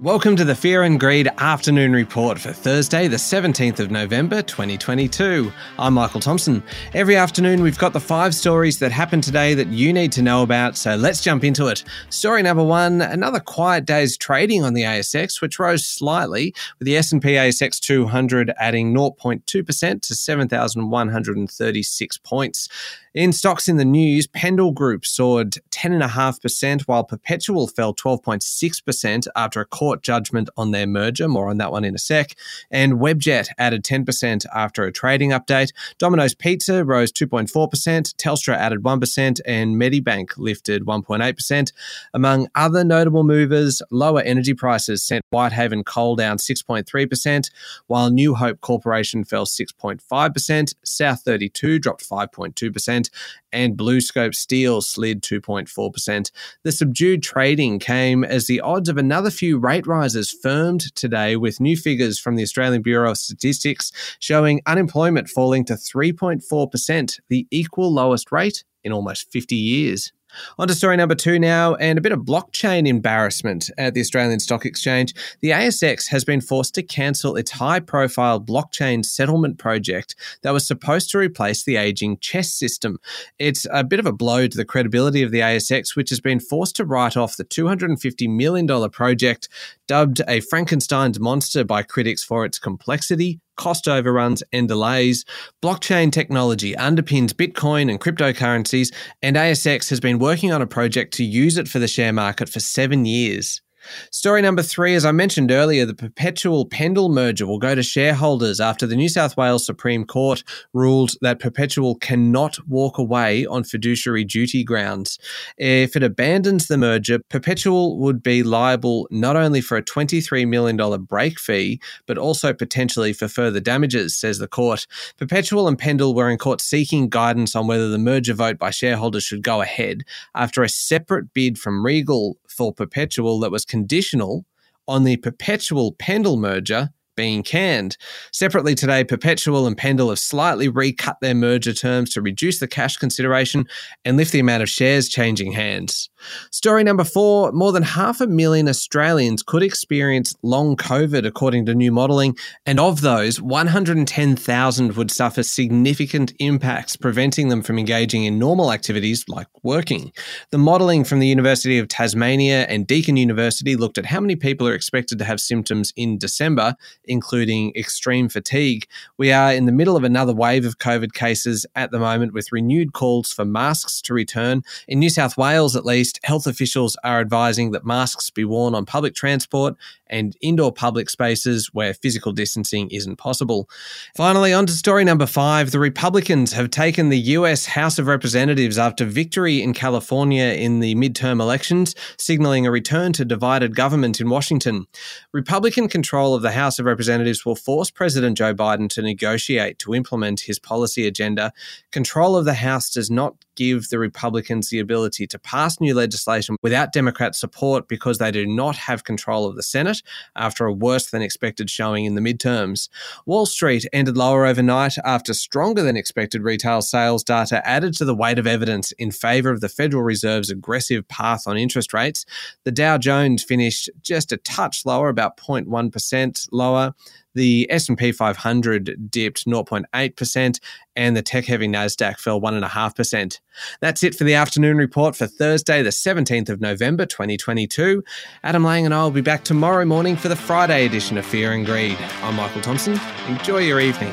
Welcome to the Fear and Greed Afternoon Report for Thursday, the 17th of November, 2022. I'm Michael Thomson. Every afternoon, we've got the five stories that happened today that you need to know about, so let's jump into it. Story number one another quiet day's trading on the ASX, which rose slightly, with the S&P ASX 200 adding 0.2% to 7,136 points. In stocks in the news, Pendal Group soared 10.5%, while Perpetual fell 12.6% after a court judgment on their merger. More on that one in a sec. And Webjet added 10% after a trading update. Domino's Pizza rose 2.4%, Telstra added 1%, and Medibank lifted 1.8%. Among other notable movers, lower energy prices sent Whitehaven Coal down 6.3%, while New Hope Corporation fell 6.5%, South 32 dropped 5.2% and BlueScope Steel slid 2.4%. The subdued trading came as the odds of another few rate rises firmed today, with new figures from the Australian Bureau of Statistics showing unemployment falling to 3.4%, the equal lowest rate in almost 50 years. On to story number two now, and a bit of blockchain embarrassment at the Australian Stock Exchange. The ASX has been forced to cancel its high profile blockchain settlement project that was supposed to replace the aging CHESS system. It's a bit of a blow to the credibility of the ASX, which has been forced to write off the $250 million project, dubbed a Frankenstein's monster by critics for its complexity, cost overruns, and delays. Blockchain technology underpins Bitcoin and cryptocurrencies, and ASX has been working on a project to use it for the share market for seven years. Story number three, as I mentioned earlier, the Perpetual Pendal merger will go to shareholders after the New South Wales Supreme Court ruled that Perpetual cannot walk away on fiduciary duty grounds. If it abandons the merger, Perpetual would be liable not only for a $23 million break fee, but also potentially for further damages, says the court. Perpetual and Pendal were in court seeking guidance on whether the merger vote by shareholders should go ahead after a separate bid from Regal for Perpetual that was conditional on the Perpetual Pendal merger being canned. Separately today, Perpetual and Pendal have slightly recut their merger terms to reduce the cash consideration and lift the amount of shares changing hands. Story number four more than half a million Australians could experience long COVID, according to new modelling, and of those, 110,000 would suffer significant impacts, preventing them from engaging in normal activities like working. The modelling from the University of Tasmania and Deakin University looked at how many people are expected to have symptoms in December including extreme fatigue. We are in the middle of another wave of COVID cases at the moment with renewed calls for masks to return. In New South Wales, at least, health officials are advising that masks be worn on public transport and indoor public spaces where physical distancing isn't possible. Finally, on to story number five. The Republicans have taken the US House of Representatives after victory in California in the midterm elections, signaling a return to divided government in Washington. Republican control of the House of Representatives will force President Joe Biden to negotiate to implement his policy agenda. Control of the House does not give the Republicans the ability to pass new legislation without Democrat support because they do not have control of the Senate after a worse than expected showing in the midterms. Wall Street ended lower overnight after stronger than expected retail sales data added to the weight of evidence in favor of the Federal Reserve's aggressive path on interest rates. The Dow Jones finished just a touch lower, about 0.1% lower. The S&P 500 dipped 0.8% and the tech-heavy Nasdaq fell 1.5%. That's it for the afternoon report for Thursday, the 17th of November 2022. Adam Lang and I will be back tomorrow morning for the Friday edition of Fear and Greed. I'm Michael Thomson. Enjoy your evening.